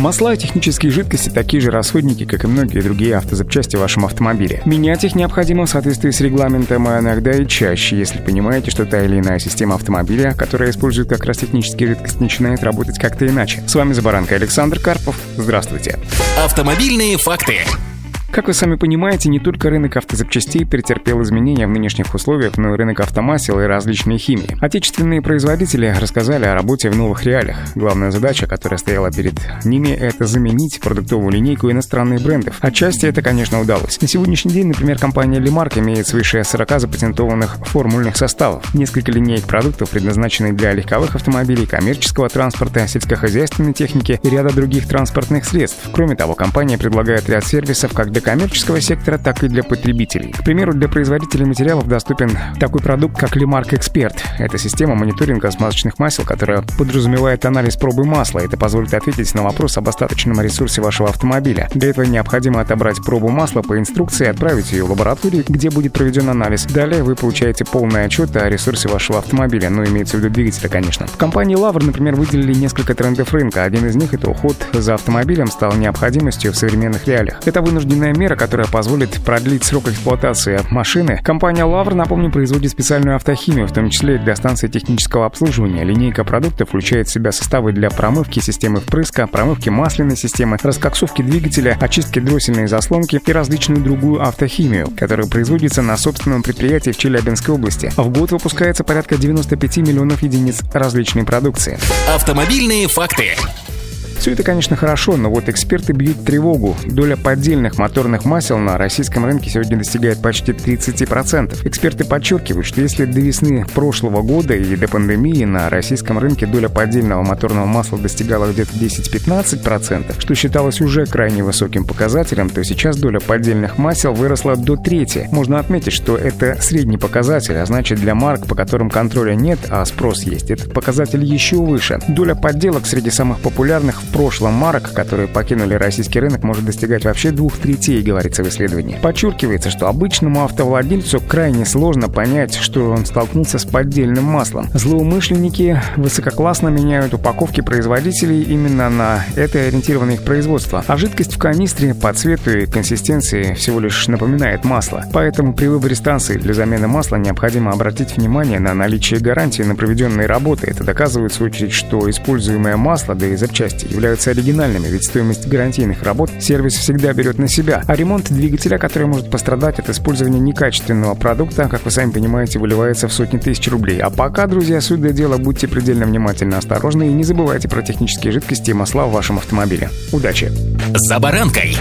Масла и технические жидкости такие же расходники, как и многие другие автозапчасти в вашем автомобиле. Менять их необходимо в соответствии с регламентом, а иногда и чаще, если понимаете, что та или иная система автомобиля, которая использует как раз технические жидкости, начинает работать как-то иначе. С вами Забаранка Александр Карпов. Здравствуйте. Автомобильные факты. Как вы сами понимаете, не только рынок автозапчастей претерпел изменения в нынешних условиях, но и рынок автомасел и различной химии. Отечественные производители рассказали о работе в новых реалиях. Главная задача, которая стояла перед ними, это заменить продуктовую линейку иностранных брендов. Отчасти это, конечно, удалось. На сегодняшний день, например, компания Лемарк имеет свыше 40 запатентованных формульных составов. Несколько линеек продуктов предназначены для легковых автомобилей, коммерческого транспорта, сельскохозяйственной техники и ряда других транспортных средств. Кроме того, компания предлагает ряд сервисов как для для коммерческого сектора, так и для потребителей. К примеру, для производителей материалов доступен такой продукт, как Limark Expert. Это система мониторинга смазочных масел, которая подразумевает анализ пробы масла. Это позволит ответить на вопрос об остаточном ресурсе вашего автомобиля. Для этого необходимо отобрать пробу масла по инструкции и отправить ее в лабораторию, где будет проведен анализ. Далее вы получаете полный отчет о ресурсе вашего автомобиля, но имеется в виду двигателя, конечно. В компании Lavr, например, выделили несколько трендов рынка. Один из них — это уход за автомобилем стал необходимостью в современных реалиях. Это вынужденная эффективная мера, которая позволит продлить срок эксплуатации машины. Компания Lavr, напомню, производит специальную автохимию, в том числе для станции технического обслуживания. Линейка продуктов включает в себя составы для промывки системы впрыска, промывки масляной системы, раскоксовки двигателя, очистки дроссельной заслонки и различную другую автохимию, которая производится на собственном предприятии в Челябинской области. В год выпускается порядка 95 миллионов единиц различной продукции. Автомобильные факты. Все это, конечно, хорошо, но вот эксперты бьют тревогу. Доля поддельных моторных масел на российском рынке сегодня достигает почти 30%. Эксперты подчеркивают, что если до весны прошлого года и до пандемии на российском рынке доля поддельного моторного масла достигала где-то 10-15%, что считалось уже крайне высоким показателем, то сейчас доля поддельных масел выросла до трети. Можно отметить, что это средний показатель, а значит для марок, по которым контроля нет, а спрос есть, этот показатель еще выше. Доля подделок среди самых популярных в прошлом марок, которые покинули российский рынок, может достигать вообще двух третей, говорится в исследовании. Подчеркивается, что обычному автовладельцу крайне сложно понять, что он столкнулся с поддельным маслом. Злоумышленники высококлассно меняют упаковки производителей именно на это ориентировано их производство. А жидкость в канистре по цвету и консистенции всего лишь напоминает масло. Поэтому при выборе станции для замены масла необходимо обратить внимание на наличие гарантии на проведенные работы. Это доказывает в свою очередь, что используемое масло, да и запчасти являются оригинальными, ведь стоимость гарантийных работ сервис всегда берет на себя, а ремонт двигателя, который может пострадать от использования некачественного продукта, как вы сами понимаете, выливается в сотни тысяч рублей. А пока, друзья, суть до дела, будьте предельно внимательны, осторожны и не забывайте про технические жидкости и масла в вашем автомобиле. Удачи! За баранкой!